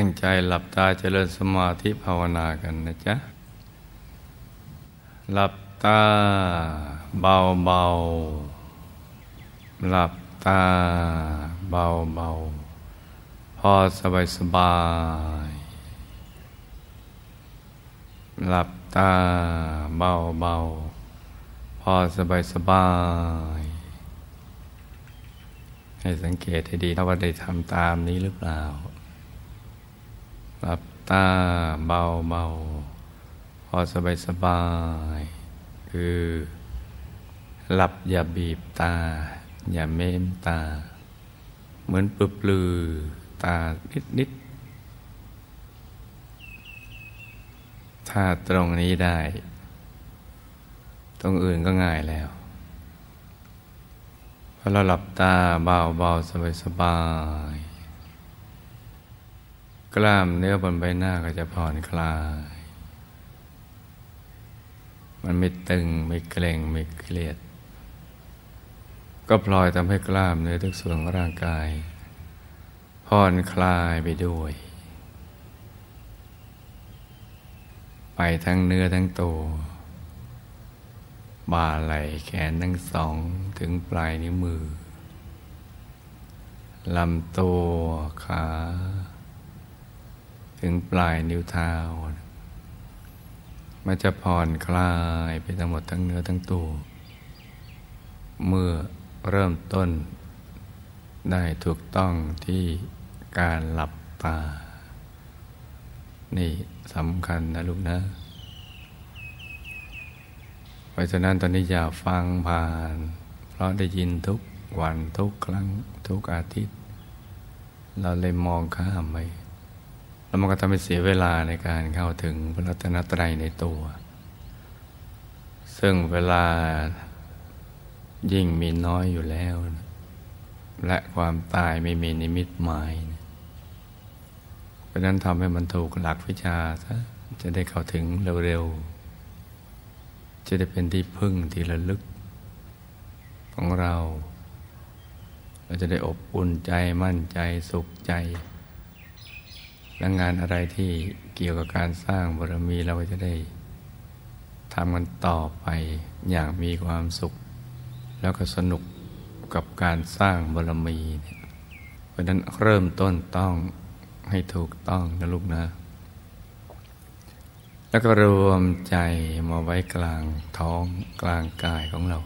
ตั้งใจหลับตาเจริญสมาธิภาวนากันนะจ๊ะ หลับตาเบาเบาหลับตาเบาเบาพอสบายสบาย หลับตาเบาเบาพอสบายสบาย ให้สังเกตให้ดีว่าได้ทำตามนี้หรือเปล่า หลับตาเบาเบาพอสบายสบาย คือหลับอย่าบีบตา อย่าเม้มตา เหมือนปลือปลือตานิดนิดถ้าตรงนี้ได้ ตรงอื่นก็ง่ายแล้วพอเราหลับตาเบาเบาสบายสบาย กล้ามเนื้อบนใบหน้าก็จะผ่อนคลาย มันไม่ตึงไม่เกร็งไม่เครียด ก็พลอยทำให้กล้ามเนื้อทุกส่วนของร่างกาย ผ่อนคลายไปด้วย ไปทั้งเนื้อทั้งตัวบ่าไหล่แขนทั้งสองถึงปลายนิ้วมือลำตัวขา ถึงปลายนิ้วเท้า มันจะผ่อนคลายไปทั้งหมดทั้งเนื้อทั้งตัว เมื่อเริ่มต้นได้ถูกต้องที่การหลับตา นี่สำคัญนะลูกนะ เพราะฉะนั้นตอนนี้อย่าฟังผ่าน เพราะได้ยินทุกวันทุกครั้งทุกอาทิตย์ เราเลยมองข้ามไป แล้วมันก็ทำให้เสียเวลาในการเข้าถึงพระรัตนตรัยในตัว ซึ่งเวลายิ่งมีน้อยอยู่แล้ว และความตายไม่มีนิมิตหมาย เพราะนั้นทำให้มันถูกหลักวิชาซะจะได้เข้าถึงเร็วๆ จะได้เป็นที่พึ่งที่ระลึก ของเรา เราจะได้อบอุ่นใจมั่นใจสุขใจ และงานอะไรที่เกี่ยวกับการสร้างบารมีเราก็จะได้ทำกันต่อไปอย่างมีความสุข แล้วก็สนุกกับการสร้างบารมีเพราะนั้นเริ่มต้นต้องให้ถูกต้องนะลูกนะ แล้วก็รวมใจมาไว้กลางท้องกลางกายของเรา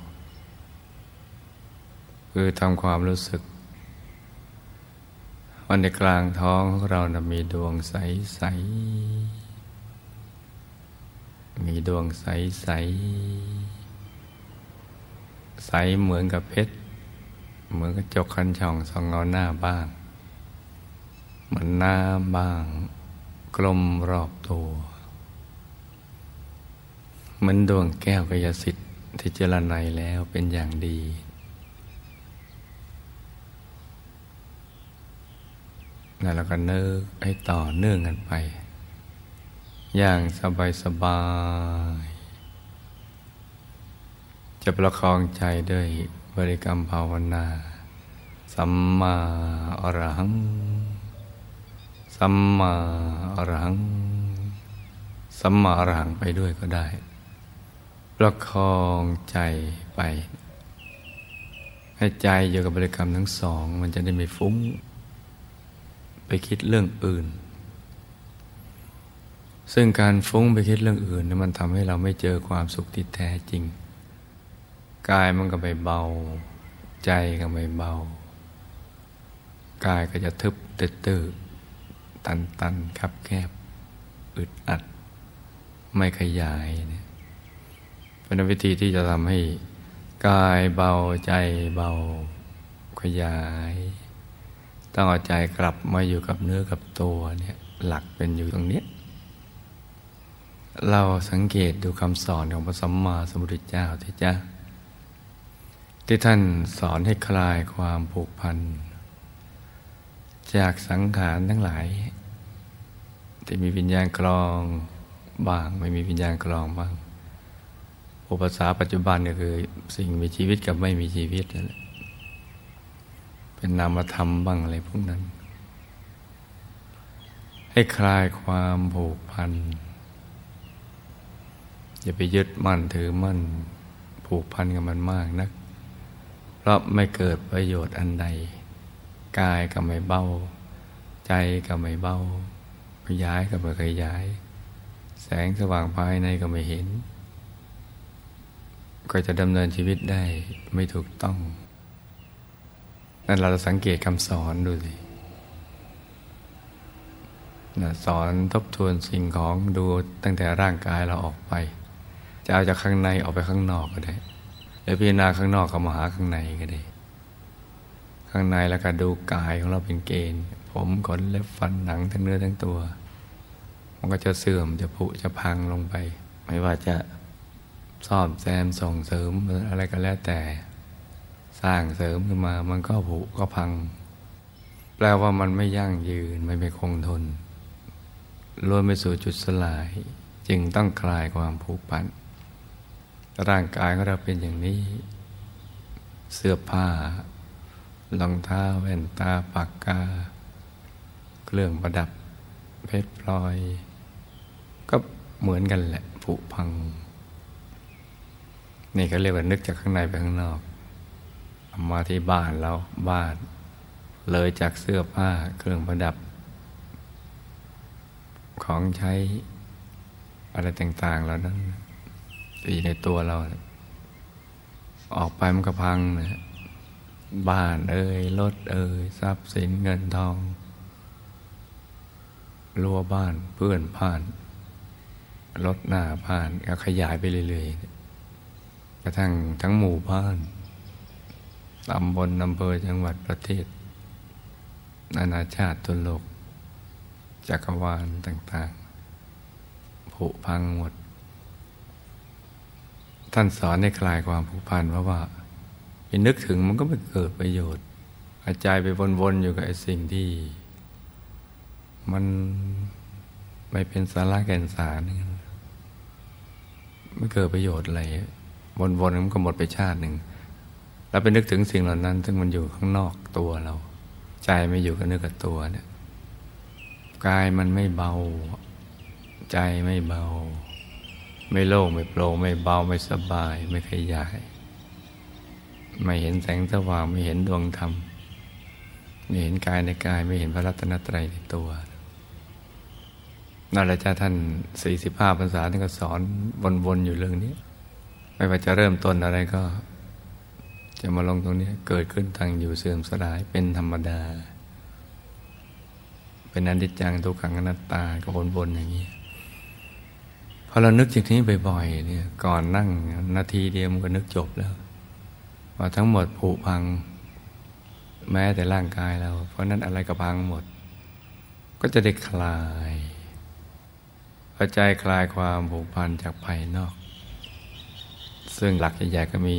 คือทำความรู้สึก วันในกลางท้องของเรานะมีดวงใสใสมีดวงใสใส ใสเหมือนกับเพชร เหมือนกับจกคันช่องสองเงาหน้าบ้าง เหมือนน้ำบ้าง กลมรอบตัวเหมือนดวงแก้วกยสิทธิ์ที่เจรไนแล้วเป็นอย่างดี แล้วเราก็เนิกให้ต่อเนื่องกันไป อย่างสบายสบาย จะประคองใจด้วยบริกรรมภาวนา สัมมาอรหัง สัมมาอรหัง สัมมาอรหังไปด้วยก็ได้ ประคองใจไป ให้ใจอยู่กับบริกรรมทั้งสอง มันจะได้ไม่ฟุ้ง ไปคิดเรื่องอื่น ซึ่งการฟุ้งไปคิดเรื่องอื่นนี่มันทำให้เราไม่เจอความสุขที่แท้จริง กายมันก็ไม่เบา ใจก็ไม่เบา กายก็จะทึบตื้อตันตันคับแคบ อึดอัด ไม่ขยายเนี่ยเป็นวิธีที่จะทำให้กายเบาใจเบาขยาย ต้องเอาใจกลับมาอยู่กับเนื้อกับตัวเนี่ยหลักเป็นอยู่ตรงนี้ เราสังเกตดูคำสอนของพระสัมมาสัมพุทธเจ้าที่จ้าที่ท่านสอนให้คลายความผูกพัน จากสังขารทั้งหลาย ที่มีวิญญาณกลองบ้างไม่มีวิญญาณกลองบ้างอุปสาปัจจุบันก็คือสิ่งมีชีวิตกับไม่มีชีวิตนั่นแหละ เป็นนามธรรมบ้างอะไรพวกนั้น ให้คลายความผูกพัน อย่าไปยึดมั่นถือมั่น ผูกพันกับมันมากนัก เพราะไม่เกิดประโยชน์อันใด กายก็ไม่เบา ใจก็ไม่เบาขยายก็ไม่ขยาย แสงสว่างภายในก็ไม่เห็น ก็จะดำเนินชีวิตได้ไม่ถูกต้อง นั่นเราจะสังเกตคำสอนดูสิสอนทบทวนสิ่งของดูตั้งแต่ร่างกายเราออกไป จะเอาจากข้างในออกไปข้างนอกก็ได้หรือพิจารณาข้างนอกก็มาหาข้างในก็ได้ ข้างในแล้วก็ดูกายของเราเป็นเกณฑ์ ผมขนเล็บฟันหนังทั้งเนื้อทั้งตัว มันก็จะเสื่อมจะผุจะพังลงไป ไม่ว่าจะซ่อมแซมส่งเสริมอะไรก็แล้วแต่ สร้างเสริมขึ้นมา มันก็ผุก็พัง แปลว่ามันไม่ยั่งยืนไม่ไม่คงทนล้วนไปสู่จุดสลาย จึงต้องคลายความผูกพัน ร่างกายของเราเป็นอย่างนี้ เสื้อผ้ารองเท้าแว่นตาปากกา เครื่องประดับ เพชรพลอย ก็เหมือนกันแหละผุพัง นี่เขาเรียกว่านึกจากข้างในไปข้างนอก มาที่บ้านเราบ้าน เลยจากเสื้อผ้าเครื่องประดับ ของใช้อะไรต่าง ๆ แล้วนั้นตีในตัวเรา ออกไปมันก็พังนะบ้านเอ่ยรถเอ่ยทรัพย์สินเงินทองรั้วบ้านเพื่อนผ่านรถหน้าผ่านก็ขยายไปเรื่อยๆกระทั่งทั้งหมู่บ้าน ตำบลอำเภอจังหวัดประเทศ นานาชาติทุนโลก จักรวาลต่างๆ ผุพังหมด ท่านสอนในคลายความผูกพันเพราะว่าไปนึกถึงมันก็ไม่เกิดประโยชน์อาใจไปวนๆอยู่กับไอ้สิ่งที่ มันไม่เป็นสาระแก่นสารไม่เกิดประโยชน์อะไรวนๆมันก็หมดไปชาติหนึ่ง แล้วไปนึกถึงสิ่งเหล่านั้น ซึ่งมันอยู่ข้างนอกตัวเรา ใจไม่อยู่กับเนื้อกับตัวเนี่ยกายมันไม่เบา ใจไม่เบา ไม่โล่งไม่โปร่งไม่เบาไม่สบาย ไม่ขยาย ไม่เห็นแสงสว่างไม่เห็นดวงธรรมไม่เห็นกายในกายไม่เห็นพระรัตนตรัยในตัวนั่นแหละจ้าท่านสี่สิบห้าพรรษาท่านก็สอนวนๆอยู่เรื่องนี้ ไม่ว่าจะเริ่มต้นอะไรก็ จะมาลงตรงนี้เกิดขึ้นทางอยู่เสื่อมสลายเป็นธรรมดา เป็นอนิจจังทุกขังอนัตตาก็วนๆอย่างนี้พอเรานึกอย่างนี้บ่อยๆเนี่ยก่อนนั่งนาทีเดียวมันก็นึกจบแล้วว่าทั้งหมดผุพัง แม้แต่ร่างกายเรา เพราะนั้นอะไรก็พังหมด ก็จะได้คลายพอใจคลายความผูกพันจากภายนอก ซึ่งหลักใหญ่ๆก็มี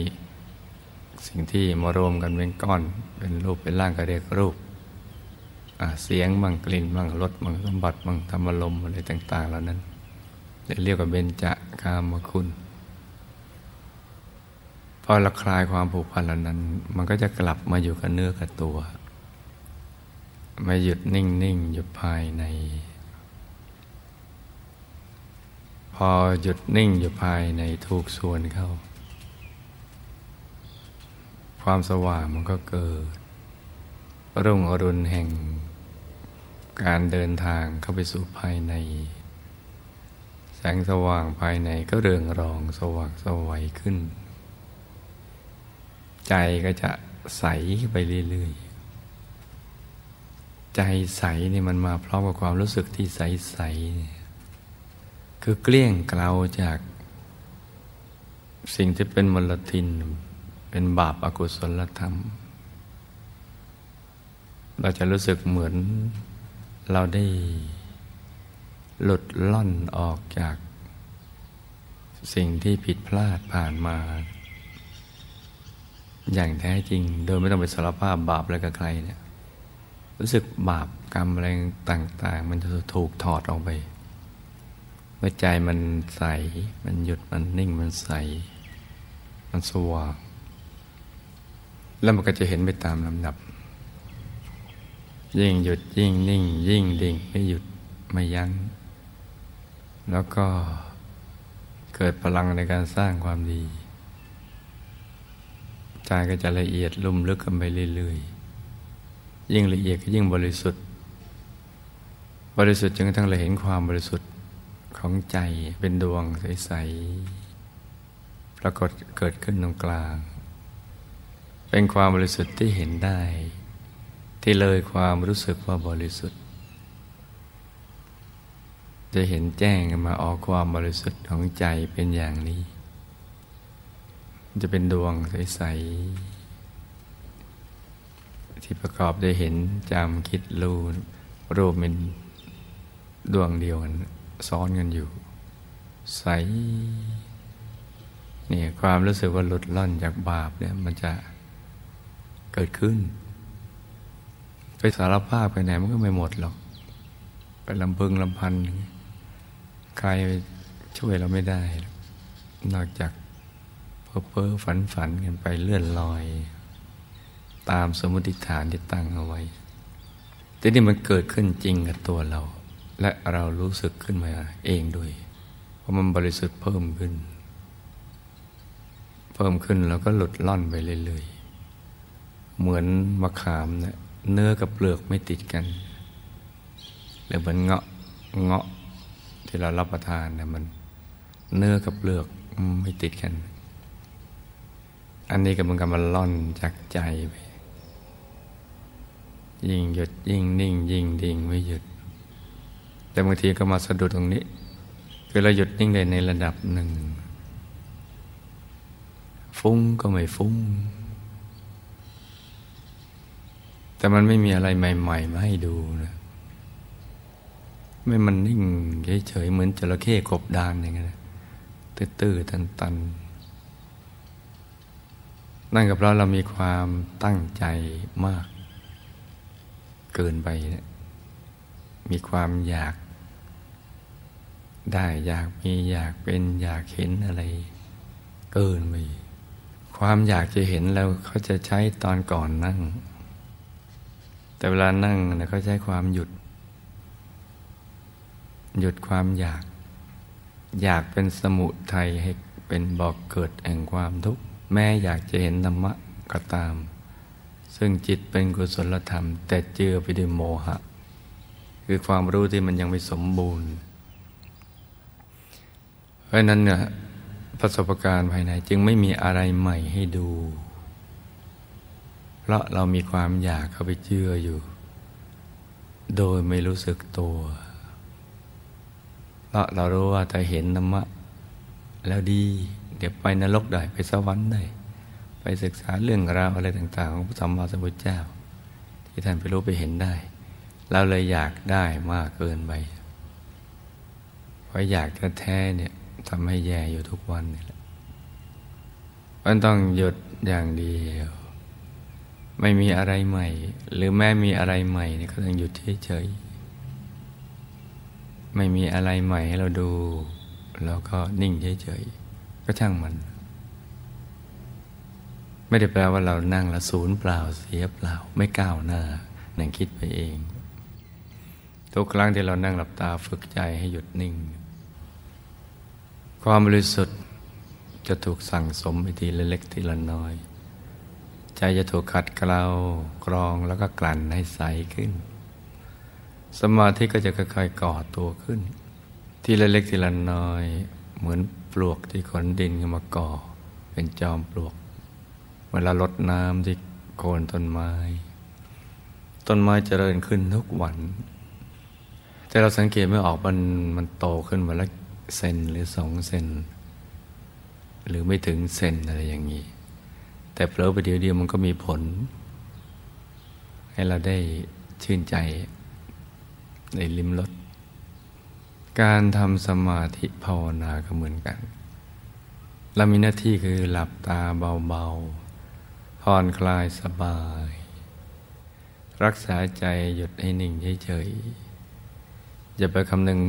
สิ่งที่มารวมกันเป็นก้อน เป็นรูปเป็นร่างก็เรียกรูปเสียงบางกลิ่นบางรสบางสมบัติบางธรรมลมอะไรต่าง ๆ เหล่านั้นเรียกว่าเบญจกามคุณพอเราคลายความผูกพันเหล่านั้น มันก็จะกลับมาอยู่กับเนื้อกับตัวไม่หยุดนิ่งๆอยู่ภายใน พอหยุดนิ่งอยู่ภายในถูกส่วนเข้า ความสว่างมันก็เกิด รุ่งอรุณแห่ง การเดินทางเข้าไปสู่ภายใน แสงสว่างภายในก็เรืองรองสว่างสวัยขึ้น ใจก็จะใสไปเรื่อยๆ ใจใสนี่มันมาพร้อมกับความรู้สึกที่ใสๆคือเกลี้ยงเกลาจากสิ่งที่เป็นมลทิน เป็นบาปอากุศลธรรม เราจะรู้สึกเหมือนเราได้หลุดล่อนออกจากสิ่งที่ผิดพลาดผ่านมา อย่างแท้จริง โดยไม่ต้องไปสารภาพบาปอะไรกับใครเนี่ยรู้สึกบาปกรรมอะไรต่าง ๆ มันจะถูกถอดออกไปเมื่อใจมันใส มันหยุดมันนิ่งมันใส มันสว่าง แล้วมันก็จะเห็นไปตามลำดับ ยิ่งหยุดยิ่งนิ่ง ยิ่งดิ่งไม่หยุดไม่ยัง้ง แล้วก็เกิดพลังในการสร้างความดีใจก็จะละเอียดลุ่มลึกกันไปเรื่อยๆ ยิ่งละเอียดก็ยิ่งบริสุทธิ์ บริสุทธิ์จนกระทั่งเราเห็นความบริสุทธิ์ของใจเป็นดวงใสๆ ปรากฏเกิดขึ้นตรงกลาง เป็นความบริสุทธิ์ที่เห็นได้ ที่เลยความรู้สึกว่าบริสุทธิ์ จะเห็นแจ้งมาออกความบริสุทธิ์ของใจเป็นอย่างนี้ จะเป็นดวงใส ๆ ที่ประกอบด้เห็นจำคิดรู้รูปเป็นดวงเดียวกันซ้อนกันอยู่ ใสเนี่ยความรู้สึกว่าหลุดล่อนจากบาปเนี่ยมันจะ เกิดขึ้น ไปสารภาพไปไหนมันก็ไม่หมดหรอก ไปลำพึงลำพัน ใครช่วยเราไม่ได้ นอกจากเพ้อเพ้อฝันฝันกันไปเลื่อนลอย ตามสมมติฐานที่ตั้งเอาไว้ แต่นี่มันเกิดขึ้นจริงกับตัวเรา และเรารู้สึกขึ้นมาเองด้วย เพราะมันบริสุทธิ์เพิ่มขึ้น เพิ่มขึ้นแล้วก็หลุดล่อนไปเรื่อย เหมือนมะขามเนะี่ยเนื้อกับเปลือกไม่ติดกันหรือเหมือนเงาะเงาะที่เรารับประทานเนี่ยมัน เนื้อกับเปลือกไม่ติดกัน อันนี้ก็มันกำลังล่อนจากใจไปยิ่งหยุดยิ่งนิ่ง ยิ่งดิ่งไม่หยุด แต่บางทีก็มาสะดุดตรงนี้ คือเราหยุดนิ่งได้ในระดับหนึ่ง ฟุ้งก็ไม่ฟุ้ง แต่มันไม่มีอะไรใหม่ ๆ มาให้ดูนะไม่มันนิ่งเฉยๆเหมือนจระเข้กบดานอย่างเงี้ยตื้อๆตันๆนั่นก็เพราะเรามีความตั้งใจมาก เกินไปนี่ยมีความอยาก ได้อยากมีอยากเป็นอยากเห็นอะไร เกินไปความอยากจะเห็นแล้วเขาจะใช้ตอนก่อนนั่ง แต่เวลานั่งนะเขาใช้ความหยุด หยุดความอยาก อยากเป็นสมุทัยให้เป็นบอกเกิดแห่งความทุกข์แม้อยากจะเห็นธรรมะก็ตาม ซึ่งจิตเป็นกุศลธรรม แต่เจือไปด้วยโมหะ คือความรู้ที่มันยังไม่สมบูรณ์ เพราะนั้นเนี่ยประสบการณ์ภายในจึงไม่มีอะไรใหม่ให้ดู เพราะเรามีความอยากเข้าไปเชื่ออยู่ โดยไม่รู้สึกตัว เพราะเรารู้ว่าถ้าเห็นธรรมะ แล้วดี เดี๋ยวไปนรกได้ไปสวรรค์ได้ไปศึกษาเรื่องราวอะไรต่าง ๆ ของพระสัมมาสัมพุทธเจ้า ที่ท่านไปรู้ไปเห็นได้ เราเลยอยากได้มากเกินไปเพราะอยากแท้ๆเนี่ยทำให้แย่อยู่ทุกวันนี่แหละมันต้องหยุดอย่างเดียว ไม่มีอะไรใหม่ หรือแม้มีอะไรใหม่นี่ก็ต้องหยุดเฉยๆไม่มีอะไรใหม่ให้เราดูเราก็นิ่งเฉยๆก็ช่างมัน ไม่ได้แปลว่าเรานั่งแล้วศูนย์เปล่าเสียเปล่า ไม่ก้าวหน้านั่งคิดไปเอง ทุกครั้งที่เรานั่งหลับตาฝึกใจให้หยุดนิ่ง ความบริสุทธิ์จะถูกสั่งสมไปทีละเล็กทีละน้อย ใจจะถูกขัดเกลากรองแล้วก็กลั่นให้ใสขึ้น สมาธิก็จะค่อยๆก่อตัวขึ้น ทีละเล็กทีละน้อย เหมือนปลวกที่ขนดินขึ้นมาก่อ เป็นจอมปลวก เวลาลดน้ำที่โคนต้นไม้ ต้นไม้เจริญขึ้นทุกวัน แต่เราสังเกตไม่ออกมันมันโตขึ้นมาแล้วเซนหรือสองเซนหรือไม่ถึงเซนอะไรอย่างนี้ แต่เพลอไปเดียวเดียวมันก็มีผล ให้เราได้ชื่นใจในลิมรสการทำสมาธิภาวนาก็เหมือนกัน เรามีหน้าที่คือหลับตาเบาๆผ่อนคลายสบาย รักษาใจหยุดให้นิ่งเฉยๆอย่าไปคำนึง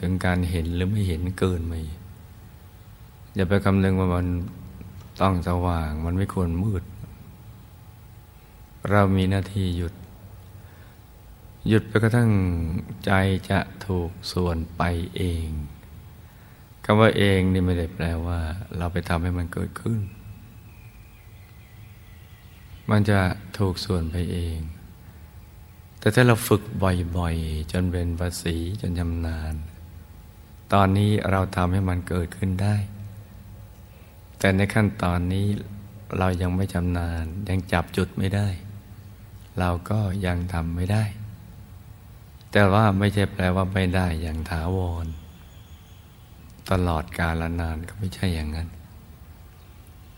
ถึงการเห็นหรือไม่เห็นเกินไปอย่าไปคำนึงว่ามัน ต้องสว่างมันไม่ควรมืด เรามีหน้าที่หยุด หยุดไปกระทั่งใจจะถูกส่วนไปเองคำว่าเองนี่ไม่ได้แปลว่า เราไปทำให้มันเกิดขึ้น มันจะถูกส่วนไปเอง แต่ถ้าเราฝึกบ่อยๆ จนเป็นภาษีจนชำนาญ ตอนนี้เราทำให้มันเกิดขึ้นได้ แต่ในขั้นตอนนี้เรายังไม่ชำนาญยังจับจุดไม่ได้ เราก็ยังทำไม่ได้ แต่ว่าไม่ใช่แปลว่าไม่ได้อย่างถาวร ตลอดกาลนานก็ไม่ใช่อย่างนั้น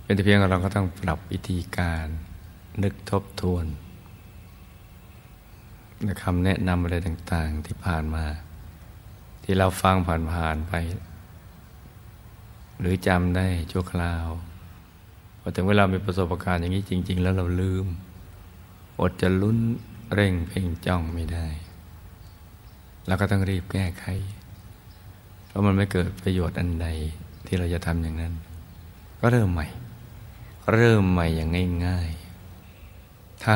เป็นแต่เพียงเราก็ต้องปรับวิธีการนึกทบทวนคำแนะนำอะไรต่าง ๆ ที่ผ่านมา ที่เราฟังผ่านๆไป รือจำได้ชั่วคราวพอถึงเวลามีประสบการณ์อย่างนี้จริง ๆ แล้วเราลืม อดจะลุ้นเร่งเพ่งจ้องไม่ได้แล้วก็ต้องรีบแก้ไข เพราะมันไม่เกิดประโยชน์อันใดที่เราจะทำอย่างนั้น ก็เริ่มใหม่ เริ่มใหม่อย่างง่ายๆท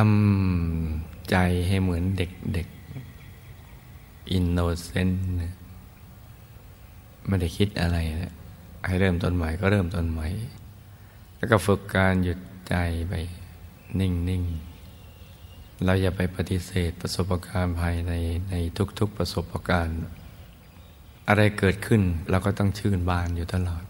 ำใจให้เหมือนเด็กๆอินโนเซนต์ไม่ได้คิดอะไรนะ ให้เริ่มต้นใหม่ก็เริ่มต้นใหม่ แล้วก็ฝึกการหยุดใจไปนิ่ง ๆ เราอย่าไปปฏิเสธประสบการณ์ภายในในทุก ๆ ประสบการณ์ อะไรเกิดขึ้นเราก็ต้องชื่นบานอยู่ตลอด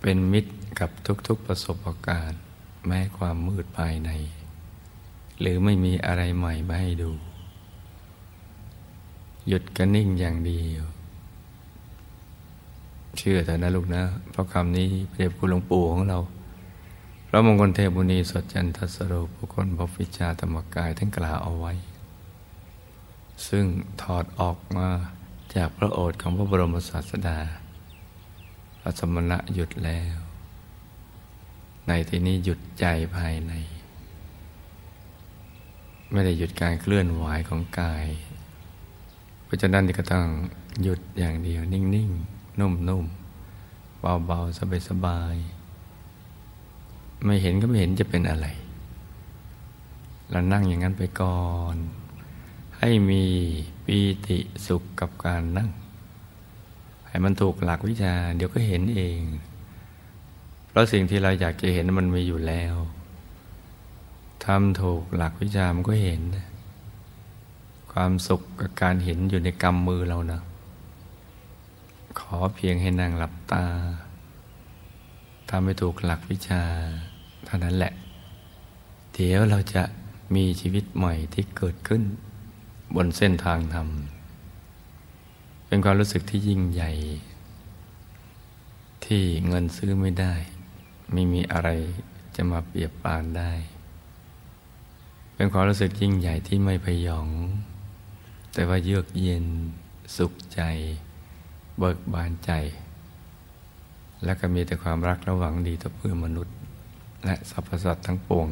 เป็นมิตรกับทุก ๆ ประสบการณ์ แม้ความมืดภายใน หรือไม่มีอะไรใหม่มาให้ดู หยุดกันนิ่งอย่างเดียว เชื่อแต่นะลูกนะ เพราะคำนี้เปรียบคุณหลวงปู่ของเรา พระมงคลเทพุนีสดจันทสโรผู้คนพฟิชาธรรมกายท่านกล่าวเอาไว้ ซึ่งถอดออกมาจากพระโอษฐ์ของพระบรมศาสดาพระสมณะหยุดแล้ว ในที่นี้หยุดใจภายใน ไม่ได้หยุดการเคลื่อนไหวของกาย เพราะฉะนั้นก็ต้องหยุดอย่างเดียวนิ่ง ๆ นุ่มๆ เบาๆ สบายๆ ไม่เห็นก็ไม่เห็นจะเป็นอะไร เรานั่งอย่างนั้นไปก่อน ให้มีปีติสุขกับการนั่ง ให้มันถูกหลักวิชา เดี๋ยวก็เห็นเอง เพราะสิ่งที่เราอยากจะเห็นมันมีอยู่แล้วทำถูกหลักวิชามันก็เห็น ความสุขกับการเห็นอยู่ในกำมือเรานะ ขอเพียงให้นั่งหลับตาทำให้ถูกหลักวิชา เท่านั้นแหละ เดี๋ยวเราจะมีชีวิตใหม่ที่เกิดขึ้น บนเส้นทางธรรม เป็นความรู้สึกที่ยิ่งใหญ่ ที่เงินซื้อไม่ได้ ไม่มีอะไรจะมาเปรียบปานได้ เป็นความรู้สึกยิ่งใหญ่ที่ไม่พยอง แต่ว่าเยือกเย็นสุขใจ เบิกบานใจ และก็มีแต่ความรักระหวังดีต่อเพื่อมนุษย์ และสรรพสัตว์ทั้งปวง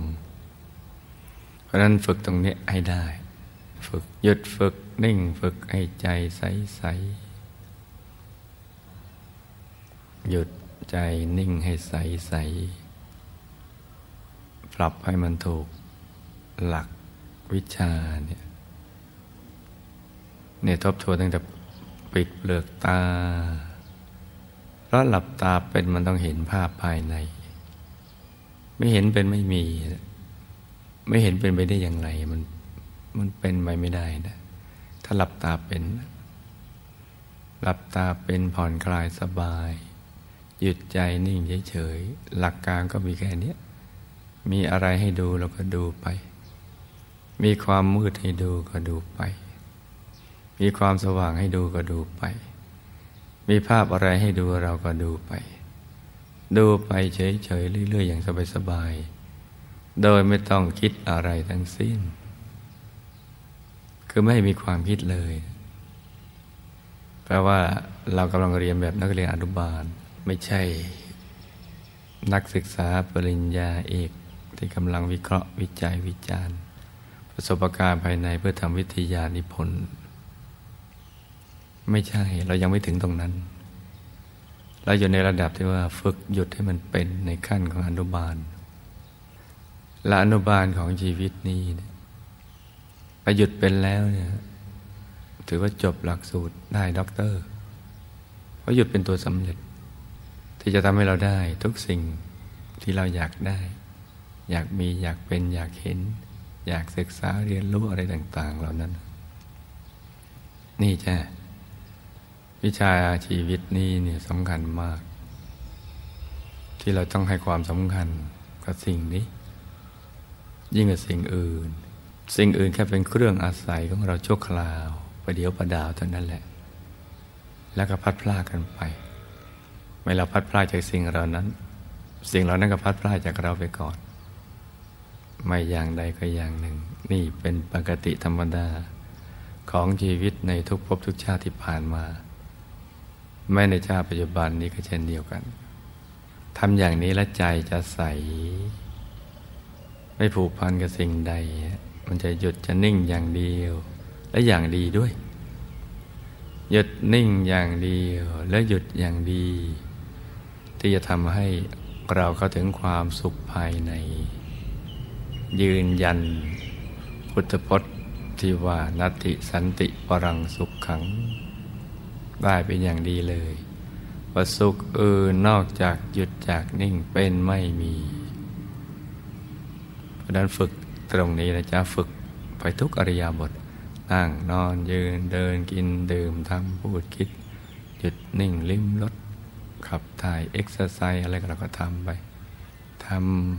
เพราะนั้นฝึกตรงนี้ให้ได้ ฝึกหยุดฝึกนิ่งฝึกให้ใจใสใสหยุดใจนิ่งให้ใสใสปรับให้มันถูกหลักวิชาเนี่ยเนี่ยทบทวนตั้งแต่ ปิดเปลือกตา เพราะหลับตาเป็นมันต้องเห็นภาพภายใน ไม่เห็นเป็นไม่มี ไม่เห็นเป็นไปได้อย่างไร มันมันเป็นไปไม่ได้นะ ถ้าหลับตาเป็น หลับตาเป็นผ่อนคลายสบาย หยุดใจนิ่งเฉยๆหลักการก็มีแค่นี้มีอะไรให้ดูเราก็ดูไป มีความมืดให้ดูก็ดูไป มีความสว่างให้ดูก็ดูไป มีภาพอะไรให้ดูเราก็ดูไป ดูไปเฉยๆเรื่อยๆอย่างสบายๆ โดยไม่ต้องคิดอะไรทั้งสิ้น คือไม่มีความคิดเลยแปลว่าเรากำลังเรียนแบบนักเรียนอนุบาล ไม่ใช่ นักศึกษาปริญญาเอกที่กำลังวิเคราะห์วิจัยวิจารณ์ ประสบการณ์ภายในเพื่อทำวิทยานิพนธ์ ไม่ใช่ เรายังไม่ถึงตรงนั้น เราอยู่ในระดับที่ว่าฝึกหยุดให้มันเป็นในขั้นของอนุบาล และอนุบาลของชีวิตนี้าหยุดเป็นแล้วเนี่ยถือว่าจบหลักสูตรได้ด็อกเตอร์เพราะหยุดเป็นตัวสำเร็จ ที่จะทำให้เราได้ทุกสิ่งที่เราอยากได้ อยากมีอยากเป็นอยากเห็น อยากศึกษาเรียนรู้อะไรต่าง ๆ เหล่านั้น นี่ใช่ วิชาชีวิตนี้เนี่ยสำคัญมาก ที่เราต้องให้ความสำคัญกับสิ่งนี้ ยิ่งกับสิ่งอื่น สิ่งอื่นแค่เป็นเครื่องอาศัยของเราชั่วคราวประเดี๋ยวประดาวเท่านั้นแหละ แล้วก็พัดพลาดกันไปเมื่อเราพัดพลาดจากสิ่งเหล่านั้น สิ่งเหล่านั้นก็พัดพลาดจากเราไปก่อน ไม่อย่างใดก็อย่างหนึ่ง นี่เป็นปกติธรรมดาของชีวิตในทุกภพทุกชาติที่ผ่านมา ไม่ในชาติปัจจุบันนี้ก็เช่นเดียวกันทำอย่างนี้แล้วใจจะใส ไม่ผูกพันกับสิ่งใด มันจะหยุดจะนิ่งอย่างเดียว และอย่างดีด้วย หยุดนิ่งอย่างเดียว และหยุดอย่างดี ที่จะทำให้เราเข้าถึงความสุขภายใน ยืนยัน พุทธพจน์ที่ว่านัตติสันติปรังสุขขัง ได้เป็นอย่างดีเลยว่าสุขอื่นนอกจากหยุดจากนิ่งเป็นไม่มี เพราะนั้นฝึกตรงนี้นะจ๊ะฝึกไปทุกอิริยาบถนั่งนอนยืนเดินกินดื่มทำพูดคิด หยุดนิ่งลิ้มรสขับถ่ายเอ็กซ์ไซส์อะไรก็เราก็ทำไปท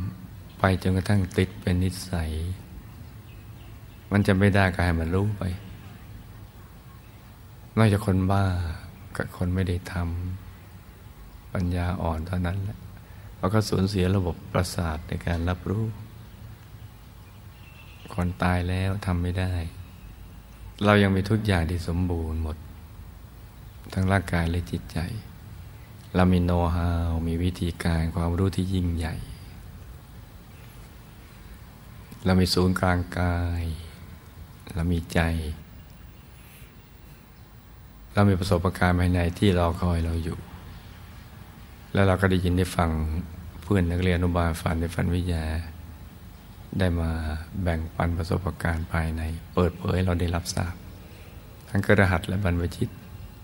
ำไปจนกระทั่งติดเป็นนิสัย มันจะไม่ได้ก็ให้มันรู้ไป นอกจากคนบ้ากับคนไม่ได้ทำปัญญาอ่อนเท่านั้นแหละเราก็สูญเสียระบบประสาทในการรับรู้ คนตายแล้วทำไม่ได้ เรายังมีทุกอย่างที่สมบูรณ์หมด ทั้งร่างกายและจิตใจ เรามีโน้ตฮาวมีวิธีการความรู้ที่ยิ่งใหญ่ เรามีศูนย์กลางกาย เรามีใจ เรามีประสบการณ์ภายในที่รอคอยเราอยู่ แล้วเราก็ได้ยินได้ฟังเพื่อนนักเรียนอนุบาลฝันในฝันวิทยา ได้มาแบ่งปันประสบการณ์ภายใน เปิดเผยเราได้รับทราบ ทั้งกระหัสและบรรพชิต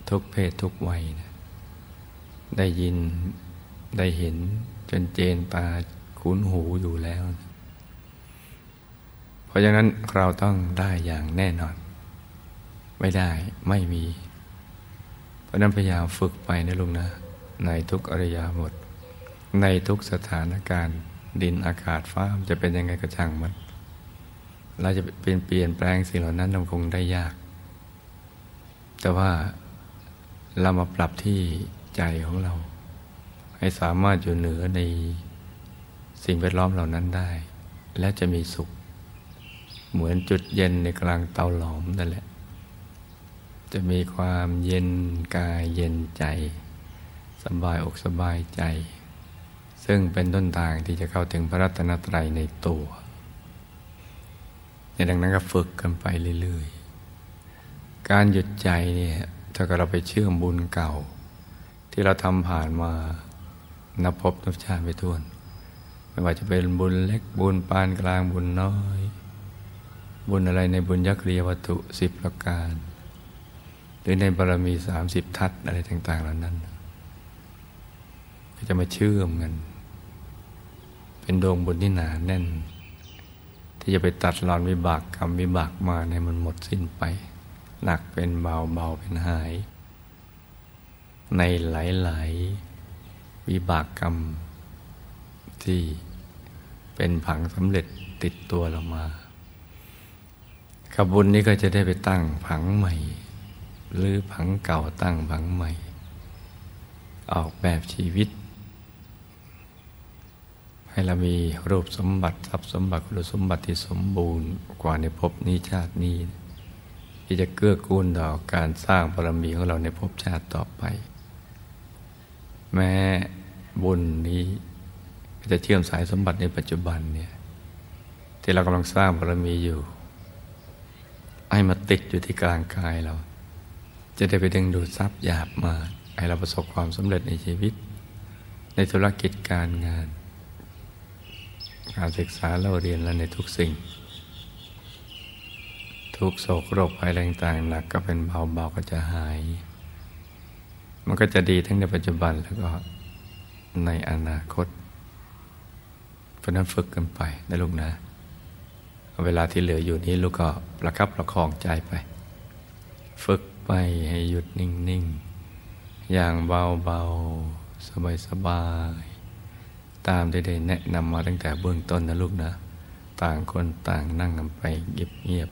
ทุกเพศทุกวัยนะได้ยินได้เห็นจนเจนตาคุ้นหูอยู่แล้ว เพราะฉะนั้นเราต้องได้อย่างแน่นอน ไม่ได้ไม่มี เพราะนั้นพยายามฝึกไปนะลุงนะ ในทุกอริยาบทในทุกสถานการณ์ดินอากาศฟ้าจะเป็นยังไงก็ช่างมัน เราจะเปลี่ยนเปลี่ยนแปลงสิ่งเหล่านั้นมันคงได้ยาก แต่ว่าเรามาปรับที่ใจของเรา ให้สามารถอยู่เหนือในสิ่งแวดล้อมเหล่านั้นได้ และจะมีสุข เหมือนจุดเย็นในกลางเตาหลอมนั่นแหละ จะมีความเย็นกายเย็นใจ สบายอกสบายใจ ซึ่งเป็นต้นทางที่จะเข้าถึงพระรัตนตรัยในตัวในดังนั้นก็ฝึกกันไปเรื่อยๆ การหยุดใจเนี่ยถ้าเราไปเชื่อมบุญเก่า ที่เราทำผ่านมานับพบนับชาติไปทวน ไม่ว่าจะเป็นบุญเล็กบุญปานกลางบุญน้อย บุญอะไรในบุญยักษ์เรียวัตถุสิบประการ รือในบารมีสามสิบทัศอะไรต่างๆเหล่านั้น ก็จะมาเชื่อมกัน เป็นดวงบุญที่หนาแน่น ที่จะไปตัดรอนวิบากกรรมวิบากมาในมันหมดสิ้นไป หนักเป็นเบาเบาเป็นหาย ในหลายๆวิบากกรรมที่เป็นผังสำเร็จติดตัวเรามาขบุญนี้ก็จะได้ไปตั้งผังใหม่ หรือผังเก่าตั้งผังใหม่ ออกแบบชีวิต ให้เรามีรูปสมบัติทรัพย์สมบัติคุณสมบัติที่สมบูรณ์กว่าในภพนี้ชาตินี้ ที่จะเกื้อกูลต่อการสร้างบารมีของเราในภพชาติต่อไป แม้บุญนี้จะเชื่อมสายสมบัติในปัจจุบันเนี่ยที่เรากำลังสร้างบารมีอยู่ให้มาติดอยู่ที่กลางกายเรา จะได้ไปดึงดูดทรัพย์หยาบมาให้เราประสบความสำเร็จในชีวิต ในธุรกิจการงาน การศึกษาเราเรียนและในทุกสิ่ง ทุกโศกโรคภัยแรงต่างหนักก็เป็นเบาๆก็จะหาย มันก็จะดีทั้งในปัจจุบันแล้วก็ในอนาคตเพราะนั้นฝึกกันไปนะลูกนะเวลาที่เหลืออยู่นี้ลูกก็ประคับประคองใจไป ฝึก ไปให้หยุดนิ่ง ๆ อย่างเบา ๆ สบาย ๆ ตามที่ได้แนะนำมาตั้งแต่เบื้องต้นนะลูกนะ ต่างคนต่างนั่งกันไปเงียบ